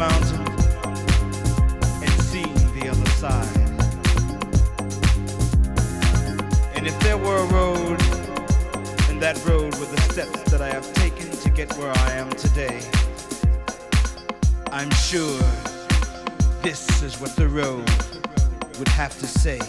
and the other side. And if there were a road, and that road were the steps that I have taken to get where I am today, I'm sure this is what the road would have to say.